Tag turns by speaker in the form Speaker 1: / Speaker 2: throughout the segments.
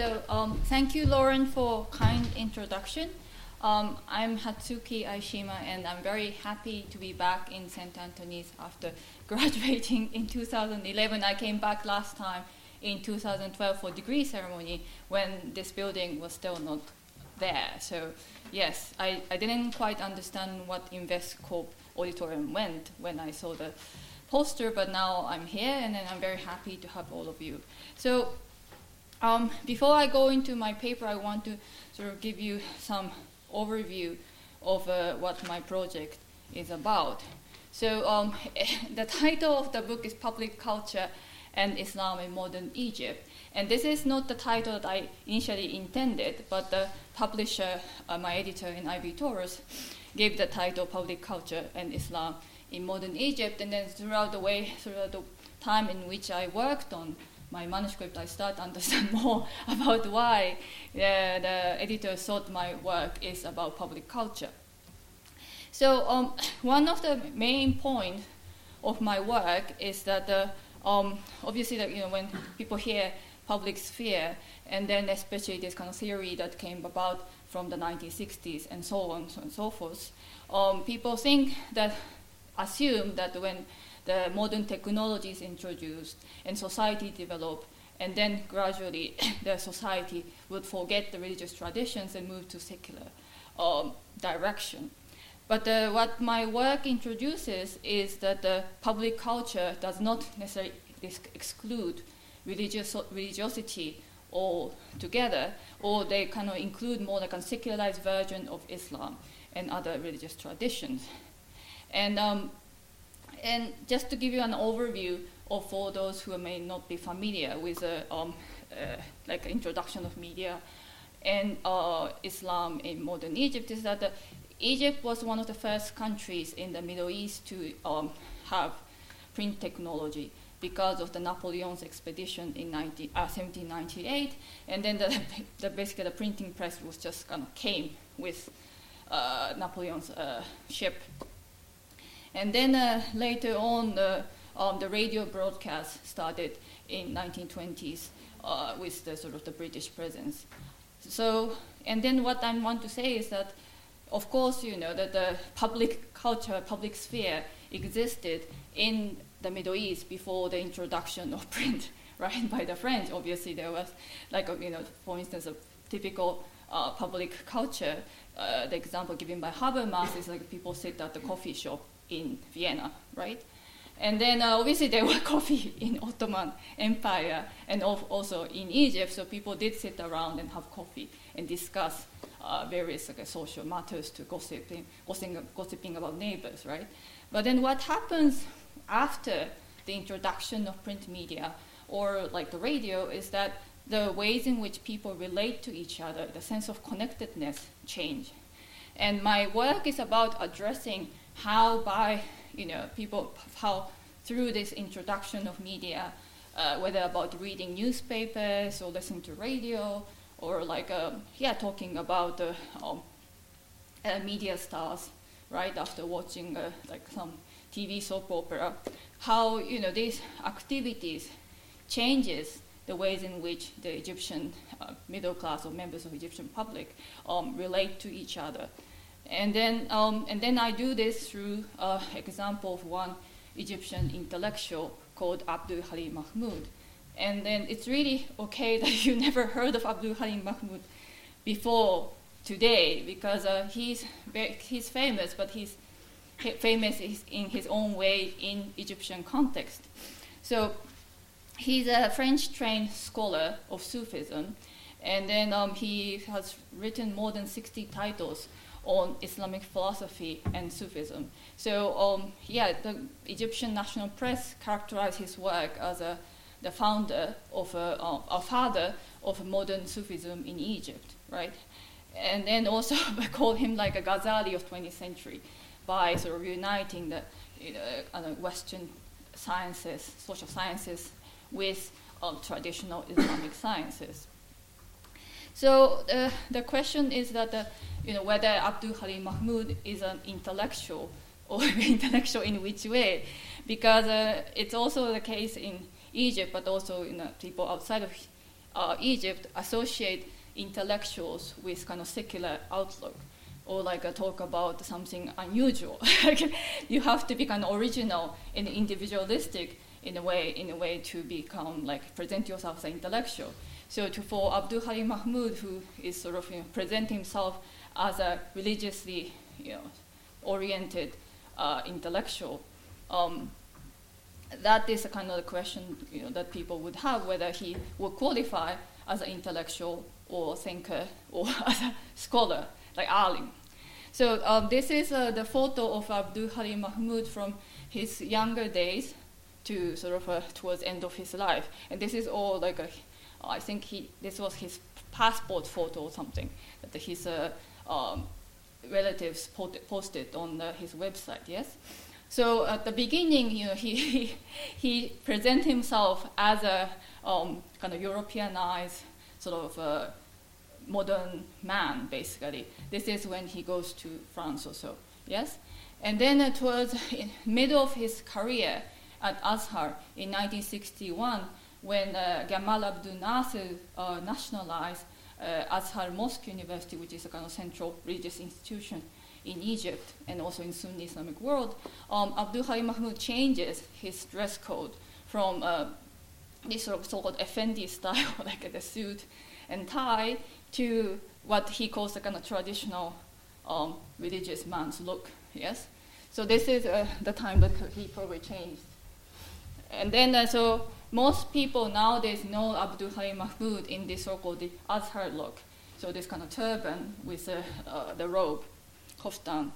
Speaker 1: So um, thank you, Lauren, for kind introduction. Um, I'm Hatsuki Aishima, and I'm very happy to be back in St. Antony's after graduating in 2011. I came back last time in 2012 for degree ceremony when this building was still not there. So yes, I, I didn't quite understand what Investcorp auditorium meant when I saw the poster, but now I'm here and I'm very happy to have all of you. So um, before I go into my paper, I want to sort of give you some overview of uh, what my project is about. So um, the title of the book is Public Culture and Islam in Modern Egypt. And this is not the title that I initially intended, but the publisher, uh, my editor in IB Tauris, gave the title Public Culture and Islam in Modern Egypt. And then throughout the way, throughout the time in which I worked on my manuscript, I start to understand more about why uh, the editor thought my work is about public culture. So um, one of the main points of my work is that uh, um, obviously, that, you know, when people hear public sphere, and then especially this kind of theory that came about from the 1960s and so on and so forth, um, people think that assume that when the modern technologies introduced and society develop, and then gradually the society would forget the religious traditions and move to secular um, direction. But uh, what my work introduces is that the public culture does not necessarily exclude religious, religiosity altogether, or they kind of include more like a secularized version of Islam and other religious traditions. And um, and just to give you an overview of for those who may not be familiar with uh, um, uh, like introduction of media and uh, Islam in modern Egypt is that Egypt was one of the first countries in the Middle East to um, have print technology because of the Napoleon's expedition in 19, 1798, uh, and then the, the, basically the printing press was just kind of came with uh, Napoleon's uh, ship and then uh, later on, the, um, the radio broadcast started in 1920s uh, with the sort of the British presence. So, and then what I want to say is that, of course, you know that the public culture, public sphere existed in the Middle East before the introduction of print, right, by the French. Obviously, there was, like, you know, for instance, a typical uh, public culture. Uh, the example given by Habermas is like people sit at the coffee shop in Vienna, right? And then uh, obviously there was coffee in Ottoman Empire and also in Egypt, so people did sit around and have coffee and discuss uh, various like, social matters to gossiping, gossiping, gossiping about neighbors, right? But then what happens after the introduction of print media or like the radio is that the ways in which people relate to each other, the sense of connectedness change. And my work is about addressing how by you know people how through this introduction of media, uh, whether about reading newspapers or listening to radio or like um, yeah talking about the um, uh, media stars right after watching uh, like some TV soap opera, how you know these activities changes the ways in which the Egyptian uh, middle class or members of Egyptian public um, relate to each other. And then, um, and then I do this through an example of one Egyptian intellectual called Abdul Halim Mahmoud. And then it's really okay that you never heard of Abdul Halim Mahmoud before today because uh, he's, he's famous, but he's famous in his own way in Egyptian context. So he's a French trained scholar of Sufism, and then um, he has written more than 60 titles on Islamic philosophy and Sufism. So, um, yeah, the Egyptian National Press characterized his work as a, the founder of a, uh, a father of modern Sufism in Egypt, right? And then also called him like a Ghazali of 20th century by sort of uniting the you know, Western sciences, social sciences, with um, traditional Islamic sciences. So uh, the question is that uh, you know whether Abdul Halim Mahmoud is an intellectual or intellectual in which way, because uh, it's also the case in Egypt, but also in people outside of uh, Egypt associate intellectuals with kind of secular outlook or like a talk about something unusual. you have to be kind of original and individualistic in a way, in a way to become like present yourself as an intellectual. So to, for Abdul Halim Mahmoud, who is sort of you know, present himself as a religiously you know, oriented uh, intellectual, um, that is a kind of the question you know, that people would have whether he would qualify as an intellectual or thinker or as a scholar, like alim. So um, this is uh, the photo of Abdul Halim Mahmoud from his younger days to sort of uh, towards end of his life, and this is all like a, I think he this was his passport photo or something that his uh, um, relatives posted on uh, his website. Yes. So at the beginning, you know, he he, he himself as a um, kind of Europeanized sort of uh, modern man, basically. This is when he goes to France or so, yes? And then towards the middle of his career at Azhar in 1961, when uh, Gamal Abdel Nasser uh, nationalized uh, Azhar Mosque University, which is a kind of central religious institution in Egypt and also in Sunni Islamic world, um, Abdul Halim Mahmoud changes his dress code from uh, this sort of so-called Effendi style, like the suit and tie, to what he calls the kind of traditional um, religious man's look. Yes, so this is uh, the time that he probably changed. And then, uh, so most people nowadays know Abdul Halim Mahmoud in this so-called Azhar look. So this kind of turban with uh, the robe, koftan.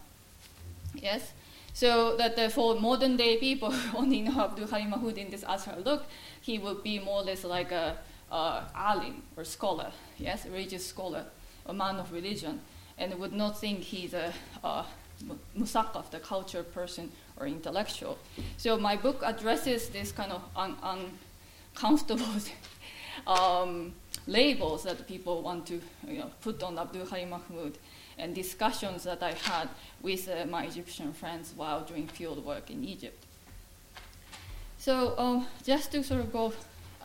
Speaker 1: Yes. So that uh, for modern day people only know Abdul Halim Mahmoud in this Azhar look, he would be more or less like a alim or scholar, yes, religious scholar, a man of religion, and would not think he's a, a musakaf, the culture person or intellectual. So my book addresses this kind of un- uncomfortable um, labels that people want to you know, put on Abdul Halim Mahmoud and discussions that I had with uh, my Egyptian friends while doing field work in Egypt. So um, just to sort of go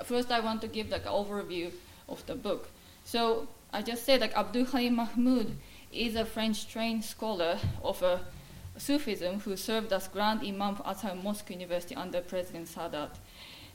Speaker 1: first I want to give like an overview of the book. So I just said like Abdul Halim Mahmoud is a French trained scholar of a Sufism who served as Grand Imam of Azhar Mosque University under President Sadat.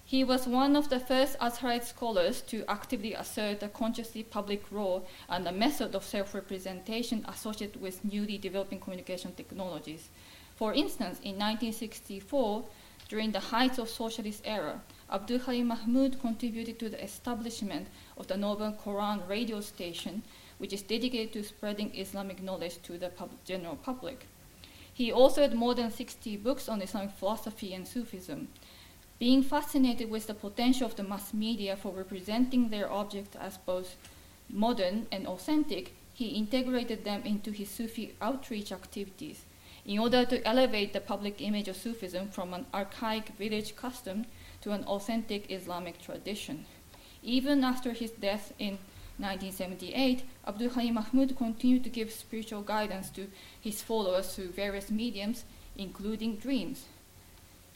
Speaker 1: He was one of the first Azharite scholars to actively assert a consciously public role and a method of self representation associated with newly developing communication technologies. For instance, in 1964, during the height of socialist era, Abdul Halim Mahmoud contributed to the establishment of the Noble Quran radio station, which is dedicated to spreading Islamic knowledge to the pub- general public. He authored more than 60 books on Islamic philosophy and Sufism. Being fascinated with the potential of the mass media for representing their object as both modern and authentic, he integrated them into his Sufi outreach activities in order to elevate the public image of Sufism from an archaic village custom to an authentic Islamic tradition. Even after his death in 1978, Abdul Halim Mahmoud continued to give spiritual guidance to his followers through various mediums, including dreams.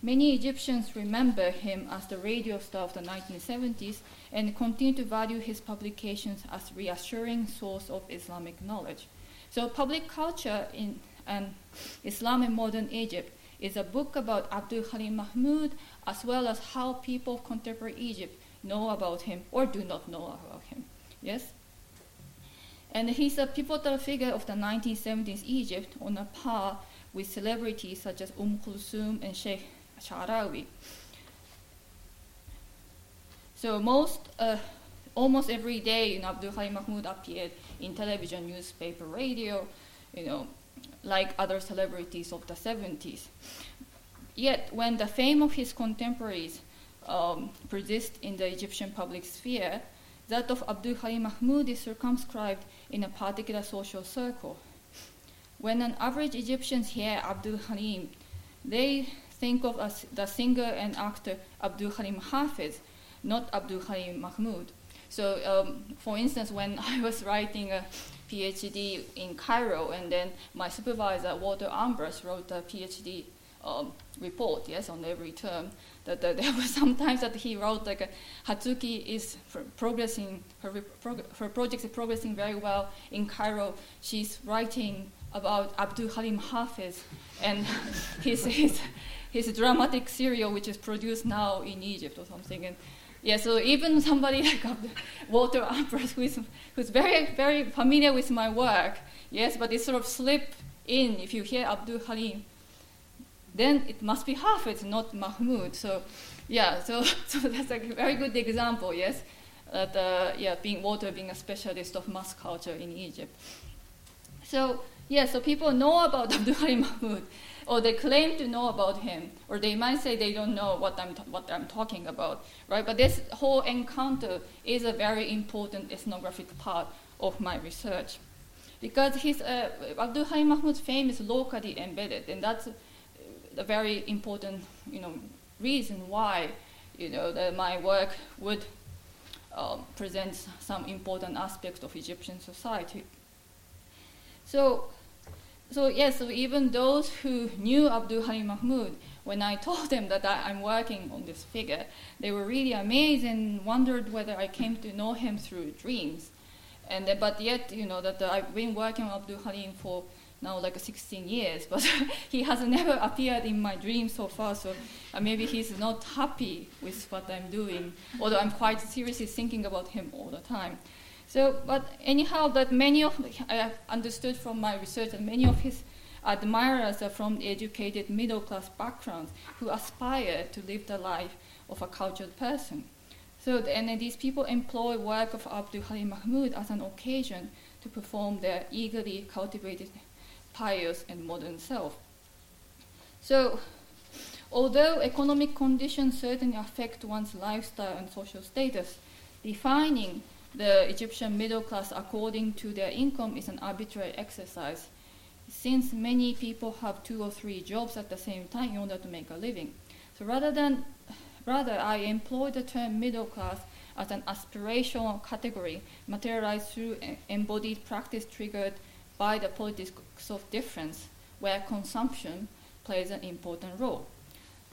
Speaker 1: Many Egyptians remember him as the radio star of the 1970s and continue to value his publications as reassuring source of Islamic knowledge. So public culture in and Islam in modern Egypt is a book about Abdul Halim Mahmoud as well as how people of contemporary Egypt know about him or do not know about him. Yes? And he's a pivotal figure of the 1970s Egypt on a par with celebrities such as Umm Kulsum and Sheikh Sha'rawi. So most, uh, almost every day, you know, Abdul Halim Mahmoud appeared in television, newspaper, radio, you know, like other celebrities of the 70s. Yet, when the fame of his contemporaries um, persists in the Egyptian public sphere, that of Abdul Halim Mahmoud is circumscribed in a particular social circle. When an average Egyptian hears Abdul Halim, they think of as the singer and actor Abdul Halim Hafiz, not Abdul Halim Mahmoud. So, um, for instance, when I was writing a PhD in Cairo, and then my supervisor Walter Armbrust wrote a PhD um, report, yes, on every term. That, that there was sometimes that he wrote like a, Hatsuki is progressing, her, her project is progressing very well in Cairo. She's writing about Abdul Halim Hafiz and his, his, his dramatic serial, which is produced now in Egypt or something. And yeah, so even somebody like Walter Armbrust, who is who's very very familiar with my work, yes, but it sort of slip in if you hear Abdul Halim, then it must be Hafiz, not Mahmoud. So yeah, so so that's a very good example, yes, that uh, yeah, being Walter being a specialist of mass culture in Egypt. So yeah, so people know about Abdul Mahmoud, or they claim to know about him, or they might say they don't know what I'm, t- what I'm talking about, right? But this whole encounter is a very important ethnographic part of my research. Because his, uh, Abdul Mahmoud's fame is locally embedded, and that's a very important you know, reason why you know, that my work would um, present some important aspects of Egyptian society. So so yes, so even those who knew Abdul Halim Mahmoud, when I told them that I, am working on this figure, they were really amazed and wondered whether I came to know him through dreams. And but yet, you know, that I've been working on Abdul Halim for now like 16 years, but he has never appeared in my dreams so far. So uh, maybe he's not happy with what I'm doing, although I'm quite seriously thinking about him all the time. So, but anyhow, that many of I have understood from my research that many of his admirers are from educated middle class backgrounds who aspire to live the life of a cultured person. So, and these people employ work of Abdul Halim Mahmoud as an occasion to perform their eagerly cultivated, pious, and modern self. So, although economic conditions certainly affect one's lifestyle and social status, defining the Egyptian middle class according to their income is an arbitrary exercise, since many people have two or three jobs at the same time in order to make a living. So rather than rather I employ the term middle class as an aspirational category materialized through embodied practice triggered by the politics of difference, where consumption plays an important role.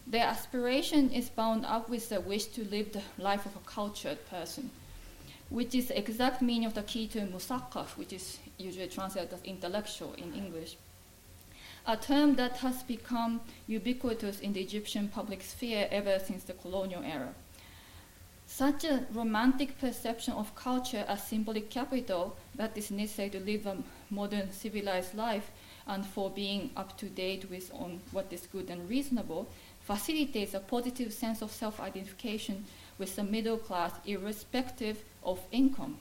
Speaker 1: Their aspiration is bound up with the wish to live the life of a cultured person which is the exact meaning of the key term musaqqaf, which is usually translated as intellectual in English. A term that has become ubiquitous in the Egyptian public sphere ever since the colonial era. Such a romantic perception of culture as symbolic capital that is necessary to live a modern civilized life and for being up to date with on what is good and reasonable facilitates a positive sense of self-identification with the middle class irrespective of income.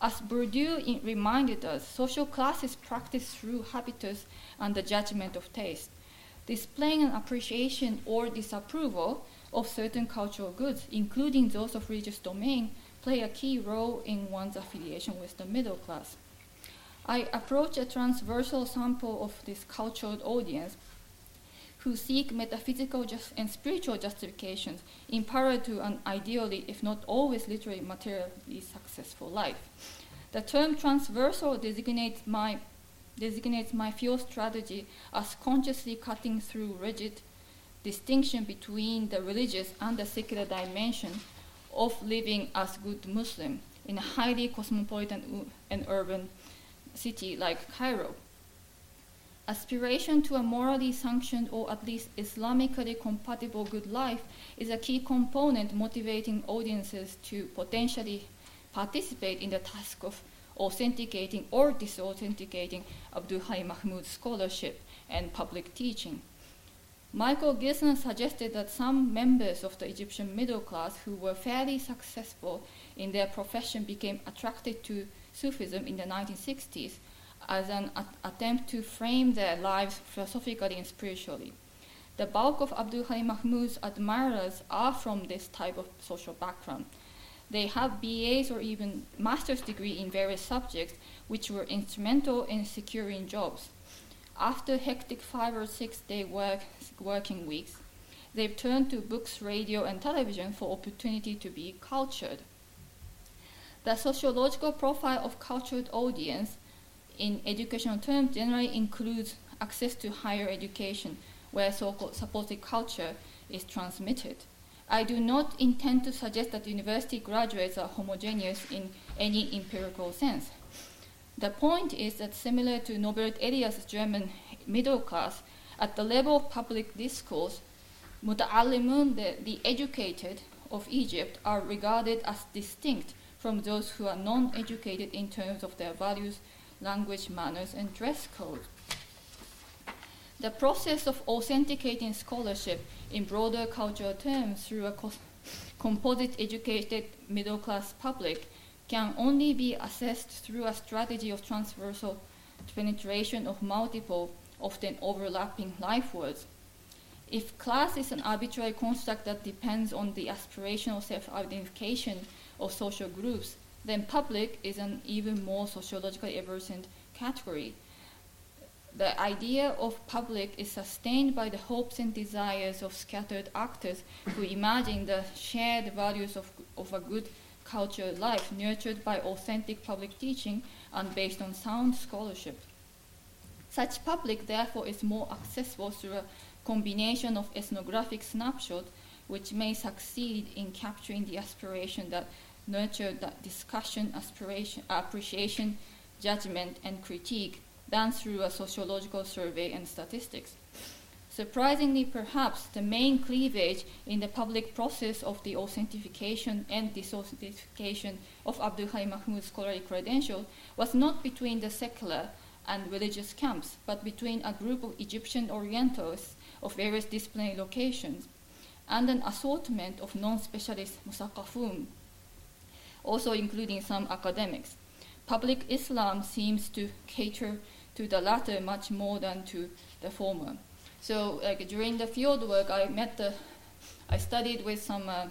Speaker 1: As Bourdieu reminded us, social class is practiced through habitus and the judgment of taste, displaying an appreciation or disapproval of certain cultural goods, including those of religious domain, play a key role in one's affiliation with the middle class. I approach a transversal sample of this cultured audience who seek metaphysical and spiritual justifications in parallel to an ideally, if not always literally, materially successful life. The term transversal designates my, designates my field strategy as consciously cutting through rigid distinction between the religious and the secular dimension of living as good Muslim in a highly cosmopolitan and urban city like Cairo aspiration to a morally sanctioned or at least Islamically compatible good life is a key component motivating audiences to potentially participate in the task of authenticating or disauthenticating Abdul Halim Mahmoud's scholarship and public teaching. Michael Gilsenan suggested that some members of the Egyptian middle class who were fairly successful in their profession became attracted to Sufism in the 1960s as an attempt to frame their lives philosophically and spiritually. The bulk of Abdul Halim Mahmoud's admirers are from this type of social background. They have BAs or even master's degree in various subjects, which were instrumental in securing jobs. After hectic five or six day work, working weeks, they've turned to books, radio, and television for opportunity to be cultured. The sociological profile of cultured audience in educational terms generally includes access to higher education, where so-called supposed culture is transmitted. I do not intend to suggest that university graduates are homogeneous in any empirical sense. The point is that similar to Norbert Elias' German middle class, at the level of public discourse, muta'allimun, the, the educated of Egypt, are regarded as distinct from those who are non-educated in terms of their values, language, manners, and dress code. The process of authenticating scholarship in broader cultural terms through a co- composite educated middle class public can only be assessed through a strategy of transversal penetration of multiple, often overlapping life words. If class is an arbitrary construct that depends on the aspirational self identification of social groups, then public is an even more sociologically evanescent category. The idea of public is sustained by the hopes and desires of scattered actors who imagine the shared values of, of a good cultural life nurtured by authentic public teaching and based on sound scholarship. Such public, therefore, is more accessible through a combination of ethnographic snapshots which may succeed in capturing the aspiration that nurtured that discussion, aspiration, appreciation, judgment, and critique than through a sociological survey and statistics. Surprisingly, perhaps, the main cleavage in the public process of the authentication and disauthentication of Abdul Halim Mahmoud's scholarly credentials was not between the secular and religious camps, but between a group of Egyptian Orientals of various disciplinary locations and an assortment of non-specialist musaqafun, also including some academics. Public Islam seems to cater to the latter much more than to the former. So like during the field work, I met the, I studied with some uh,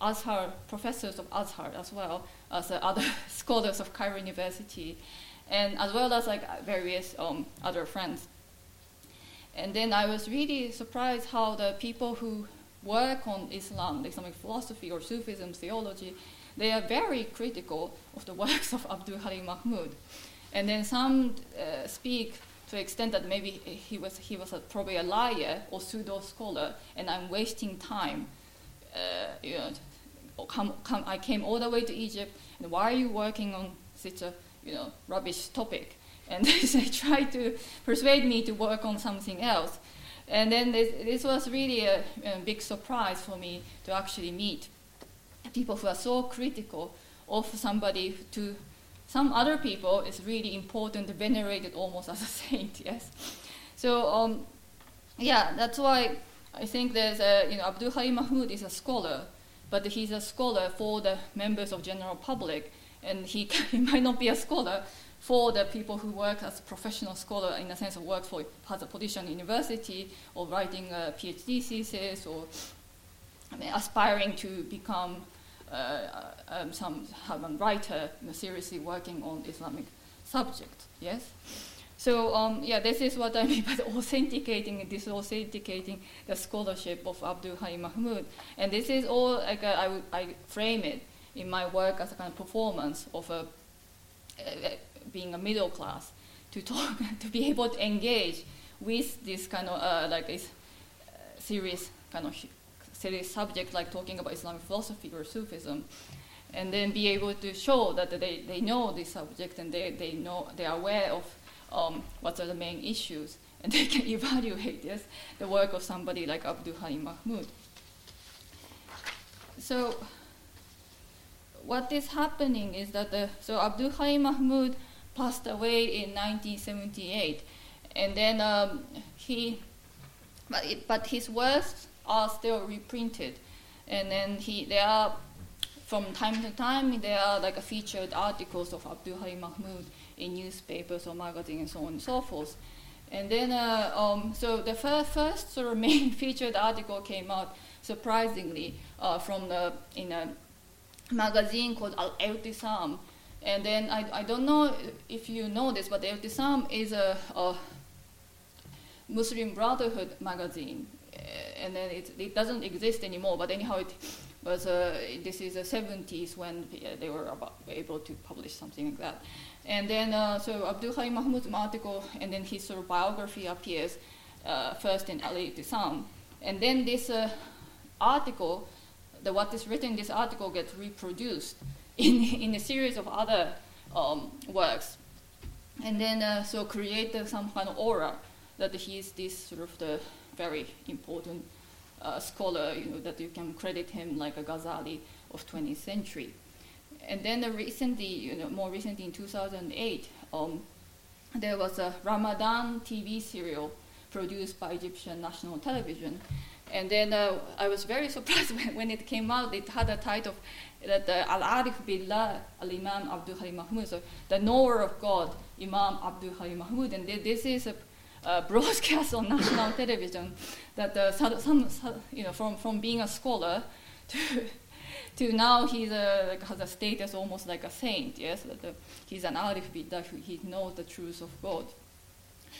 Speaker 1: Azhar professors of Azhar as well as uh, other scholars of Cairo University, and as well as like various um, other friends. And then I was really surprised how the people who work on Islam, Islamic philosophy or Sufism theology, they are very critical of the works of Abdul Halim Mahmoud. And then some uh, speak to the extent that maybe he was, he was a, probably a liar or pseudo scholar, and I'm wasting time. Uh, you know, come, come, I came all the way to Egypt, and why are you working on such a you know rubbish topic? And they tried to persuade me to work on something else. And then this, this was really a, a big surprise for me to actually meet people who are so critical of somebody to some other people it's really important, venerated almost as a saint, yes. So um, yeah, that's why I think there's a, you know, Abdul Halim Mahmoud is a scholar, but he's a scholar for the members of general public, and he, he might not be a scholar for the people who work as professional scholar in the sense of work for has a position in university or writing a PhD thesis or I mean, aspiring to become um, some Havan writer know, seriously working on Islamic subject. Yes. So um, yeah, this is what I mean by authenticating disauthenticating the scholarship of Abdul Halim Mahmoud. And this is all like a, I, I frame it in my work as a kind of performance of a, uh, being a middle class to talk to be able to engage with this kind of uh, like this uh, serious kind of serious subject like talking about Islamic philosophy or Sufism, and then be able to show that they, they know this subject and they, they know they are aware of um, what are the main issues, and they can evaluate yes, the work of somebody like Abdul Halim Mahmoud. So what is happening is that the, so Abdul Halim Mahmoud passed away in 1978, and then um, he, but, it, but his works are still reprinted. And then he, there are, from time to time, there are like featured articles of Abdul Halim Mahmoud in newspapers or magazines and so on and so forth. And then, uh, um, so the first, first sort of main featured article came out surprisingly uh, from the in a magazine called Al Iltisam. And then I, I don't know if you know this, but Iltisam is a, a Muslim Brotherhood magazine and then it, it doesn't exist anymore. But anyhow, it was uh, this is the 70s when they were able to publish something like that. And then uh, so Abdul Halim Mahmoud's article and then his sort of biography appears. uh, first in Ali Tisam. And then this uh, article, the, what is written in this article gets reproduced in, in a series of other um, works. And then uh, so create some kind of aura that he is this sort of the very important uh, scholar, you know, that you can credit him like a Ghazali of 20th century. And then uh, recently, you know, more recently in 2008, um, there was a Ramadan TV serial produced by Egyptian National Television. And then uh, I was very surprised when, when, it came out. It had a title that uh, Al Arif Billah Al Imam Abdul Halim Mahmud, so the knower of God, Imam Abdul Halim Mahmud. And this is a, a broadcast on national television that uh, some, you know, from, from being a scholar to to now he's like, has a status almost like a saint, yes? That he's an arif billah, he knows the truth of God.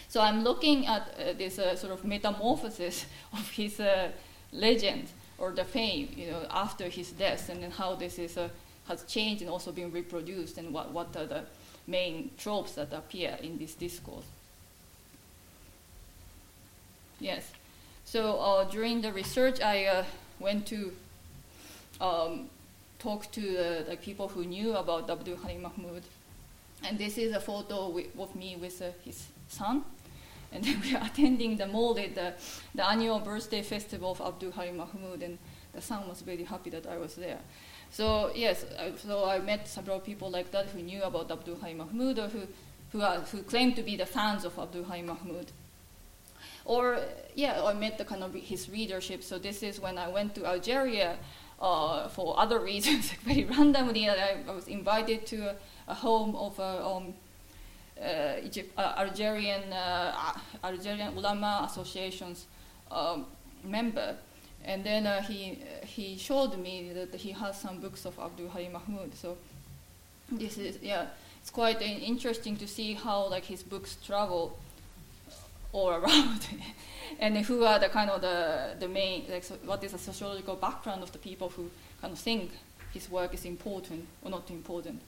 Speaker 1: So I'm looking at uh, this uh, sort of metamorphosis of his uh, legend or the fame, you know, after his death, and then how this is, uh, has changed and also been reproduced, and what, what are the main tropes that appear in this discourse. Yes. So uh, during the research, I uh, went to um, talk to the, the, people who knew about Abdul Halim Mahmoud. And this is a photo with, of me with uh, his son. And then we are attending the Mawlid, the, the annual birthday festival of Abdul Halim Mahmoud, and the son was very happy that I was there. So yes, so I met several people like that who knew about Abdul Halim Mahmoud or who, who, are, who claimed to be the fans of Abdul Halim Mahmoud. Or yeah, I met the kind of his readership. So this is when I went to Algeria uh, for other reasons, very randomly, I, I, was invited to a, a home of a um, uh, Egypt, uh, Algerian uh, Algerian Ulama Association's um, member, and then uh, he he showed me that he has some books of Abdul Halim Mahmoud. So this is yeah, it's quite interesting to see how like his books travel all around. and who are the kind of the, the main, like, so what is the sociological background of the people who kind of think his work is important or not important.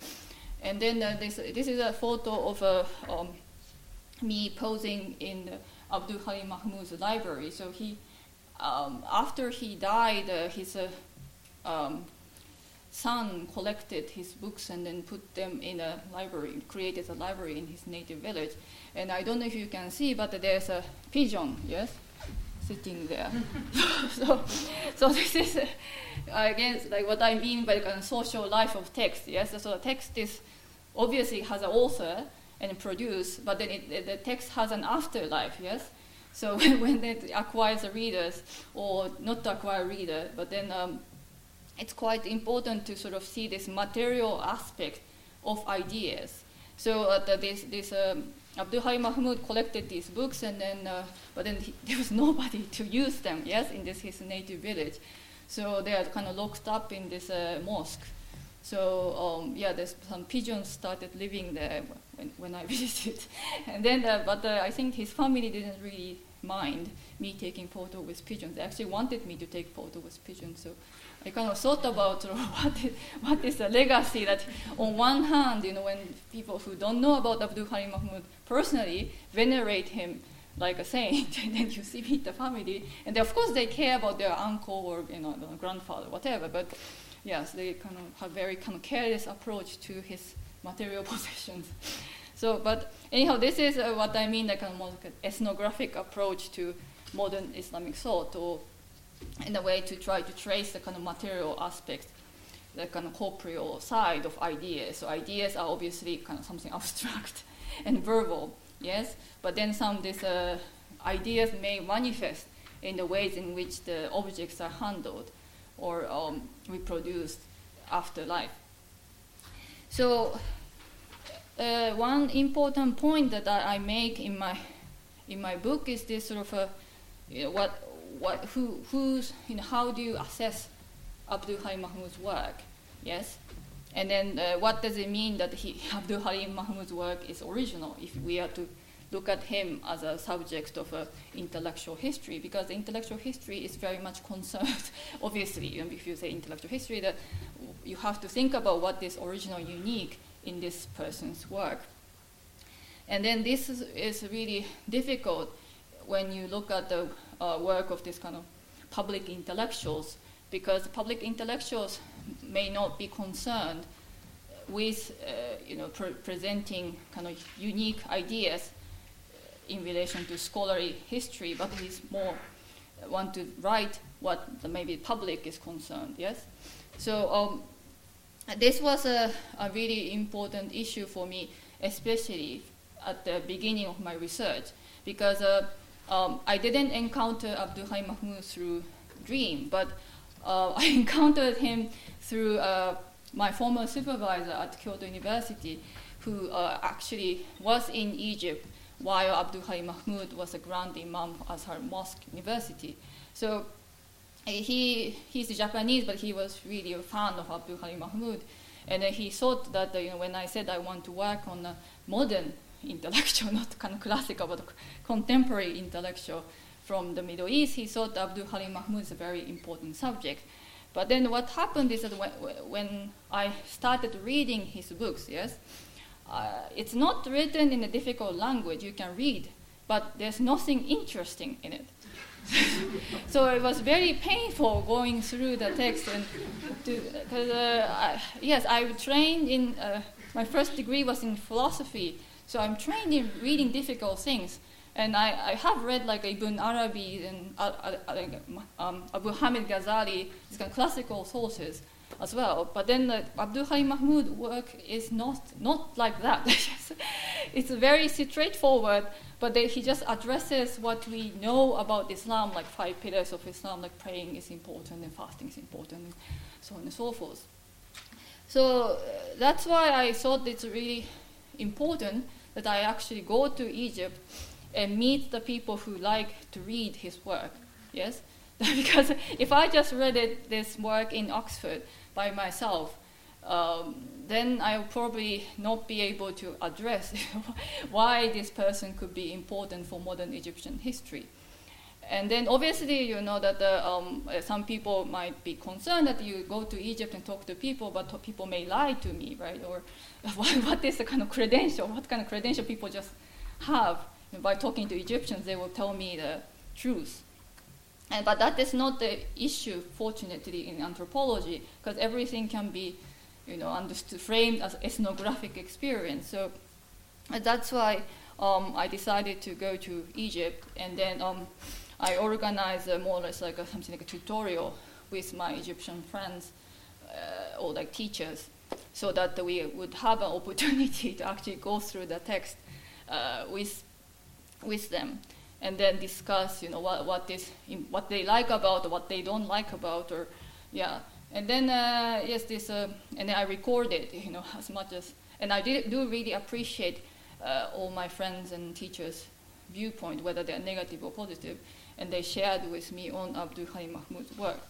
Speaker 1: And then uh, this, this is a photo of uh, um, me posing in Abdul Halim Mahmoud's library. So he, um, after he died, uh, his uh, um, son collected his books and then put them in a library, created a library in his native village. And I don't know if you can see, but there's a pigeon, yes, sitting there. so, so this is, again, like what I mean by the kind of social life of text, yes? So text is, obviously has an author and produce, but then it, the text has an afterlife, yes? So when it acquires readers, or not acquire reader, but then um, it's quite important to sort of see this material aspect of ideas. So uh, this, this um, Abdul Halim Mahmoud collected these books, and then, uh, but then he, there was nobody to use them, yes, in this his native village. So they are kind of locked up in this uh, mosque. So um, yeah, there's some pigeons started living there when, when I visited, and then uh, but uh, I think his family didn't really mind me taking photo with pigeons. They actually wanted me to take photo with pigeons. So I kind of thought about what is, what is the legacy that, on one hand, you know, when people who don't know about Abdul Halim Mahmoud personally venerate him like a saint, and then you see meet the family, and they, of course they care about their uncle or you know grandfather, whatever. But yes, they kind of have very kind of careless approach to his material possessions. So, but anyhow, this is uh, what I mean, like a more like ethnographic approach to modern Islamic thought, or in a way to try to trace the kind of material aspects, the kind of corporeal side of ideas. So ideas are obviously kind of something abstract and verbal, yes, but then some of these uh, ideas may manifest in the ways in which the objects are handled or um, reproduced after life. So uh, one important point that I, make in my in my book is this sort of a, you know, what what, who, who's, you know, how do you assess Abdul Halim Mahmoud's work? Yes? And then uh, what does it mean that he, Abdul Halim Mahmoud's work is original if we are to look at him as a subject of uh, intellectual history? Because intellectual history is very much concerned, obviously, know, if you say intellectual history, that you have to think about what is original, unique in this person's work. And then this is, is really difficult when you look at the uh, work of this kind of public intellectuals, because public intellectuals may not be concerned with uh, you know pre- presenting kind of unique ideas in relation to scholarly history, but he's more want to write what the maybe public is concerned. Yes, so um, this was a, a really important issue for me, especially at the beginning of my research, because uh, um, I didn't encounter Abdul Hai Mahmoud through dream, but uh, I encountered him through uh, my former supervisor at Kyoto University, who uh, actually was in Egypt while Abdul Hai Mahmoud was a grand imam Azhar mosque university. So he, he's Japanese, but he was really a fan of Abdul Hai Mahmoud. And he thought that you know, when I said I want to work on a modern intellectual, not kind of classical, but contemporary intellectual from the Middle East, he thought Abdul Halim Mahmoud is a very important subject. But then what happened is that when, when I started reading his books, yes, uh, it's not written in a difficult language you can read, but there's nothing interesting in it. so it was very painful going through the text and because uh, yes i trained in uh, my first degree was in philosophy so i'm trained in reading difficult things and I, I have read like Ibn Arabi and uh, uh, uh um, Abu Hamid Ghazali, these kind of classical sources as well. But then the Abdul Hai Mahmoud work is not, not like that. it's very straightforward, but they, he just addresses what we know about Islam, like five pillars of Islam, like praying is important and fasting is important, and so on and so forth. So uh, that's why I thought it's really important that I actually go to Egypt and meet the people who like to read his work. Yes? because if I just read it, this work in Oxford by myself, um, then I'll probably not be able to address why this person could be important for modern Egyptian history. And then obviously, you know that the, um, some people might be concerned that you go to Egypt and talk to people, but people may lie to me, right? Or what, is the kind of credential? What kind of credential people just have? And by talking to Egyptians, they will tell me the truth. And, but that is not the issue, fortunately, in anthropology, because everything can be you know, understood, framed as ethnographic experience. So that's why um, I decided to go to Egypt, and then um, I organized more or less like a, something like a tutorial with my Egyptian friends uh, or like teachers, so that we would have an opportunity to actually go through the text uh, with with them, and then discuss, you know, what what is what they like about, or what they don't like about, or yeah. And then, uh, yes, this, uh, and then I recorded, you know, as much as, and I did, do really appreciate uh, all my friends and teachers' viewpoint, whether they're negative or positive, and they shared with me on Abdul Halim Mahmoud's work.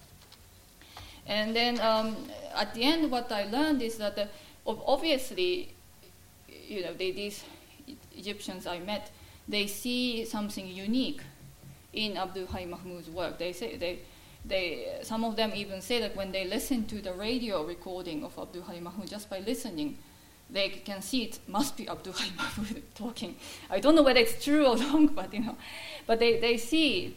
Speaker 1: And then um, at the end, what I learned is that uh, obviously, you know, they, these Egyptians I met, they see something unique in Abdul Halim Mahmoud's work. They say they they, some of them even say that when they listen to the radio recording of Abdul Halim Mahmoud, just by listening, they can see it must be Abdul Halim Mahmoud talking. I don't know whether it's true or wrong, but you know, but they, they see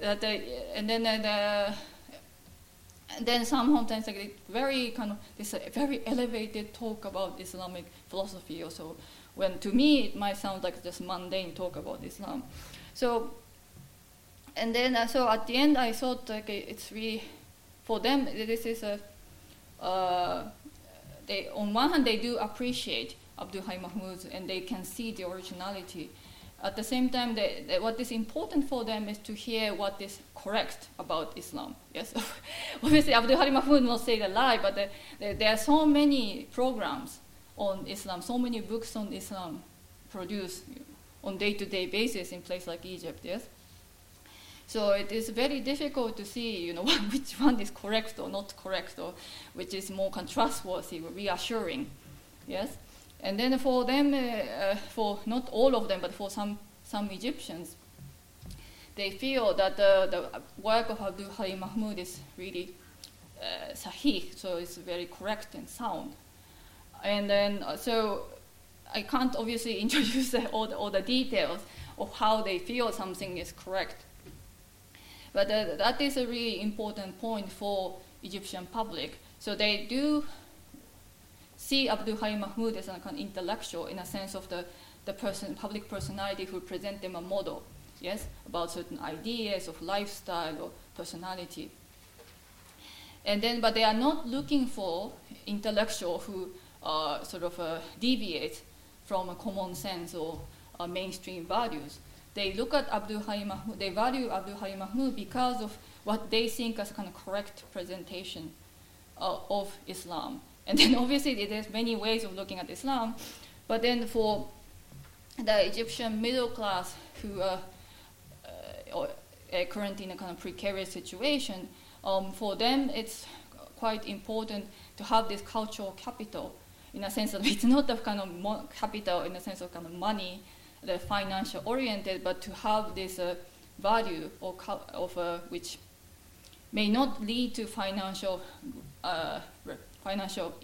Speaker 1: that they, and then uh, the, and then some sometimes like very kind of this uh, very elevated talk about Islamic philosophy or so. When to me it might sound like just mundane talk about Islam. So and then uh, so at the end I thought like it's really for them this is a uh, they on one hand they do appreciate Abdul Mahmoud and they can see the originality. At the same time, they, they, what is important for them is to hear what is correct about Islam. Yes, obviously Abdul Mahmoud will say the lie, but the, the, there are so many programs on Islam, so many books on Islam produced on day-to-day basis in places like Egypt. Yes, so it is very difficult to see, you know, which one is correct or not correct, or which is more trustworthy, reassuring. Yes, and then for them, uh, uh, for not all of them, but for some some Egyptians, they feel that the, the work of Abdul Halim Mahmoud is really uh, sahih, so it's very correct and sound. And then, uh, so I can't obviously introduce all the, all the details of how they feel something is correct. But uh, that is a really important point for Egyptian public. So they do see Abdul Hayy Mahmoud as an kind of intellectual in a sense of the, the person, public personality who present them a model, yes, about certain ideas of lifestyle or personality. And then, but they are not looking for intellectual who uh, sort of uh, deviate from a common sense or uh, mainstream values. They look at Abdul Hayy Mahmoud, they value Abdul Hayy Mahmoud because of what they think as a kind of correct presentation uh, of Islam. And then obviously there's many ways of looking at Islam, but then for the Egyptian middle class who are uh, uh, currently in a kind of precarious situation, um, for them it's quite important to have this cultural capital in a sense that it's not the kind of capital in the sense of kind of money the financial oriented, but to have this uh, value or of uh, which may not lead to financial uh, financial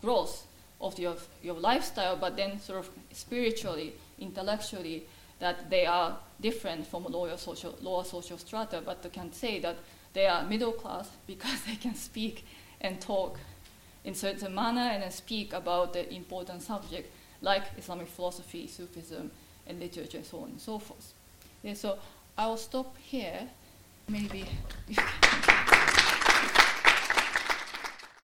Speaker 1: growth of your your lifestyle, but then sort of spiritually, intellectually, that they are different from lower social lower social strata, but they can say that they are middle class because they can speak and talk in certain manner and speak about the important subject like Islamic philosophy, Sufism, and literature, and so on and so forth. Yeah, so I will stop here. Maybe.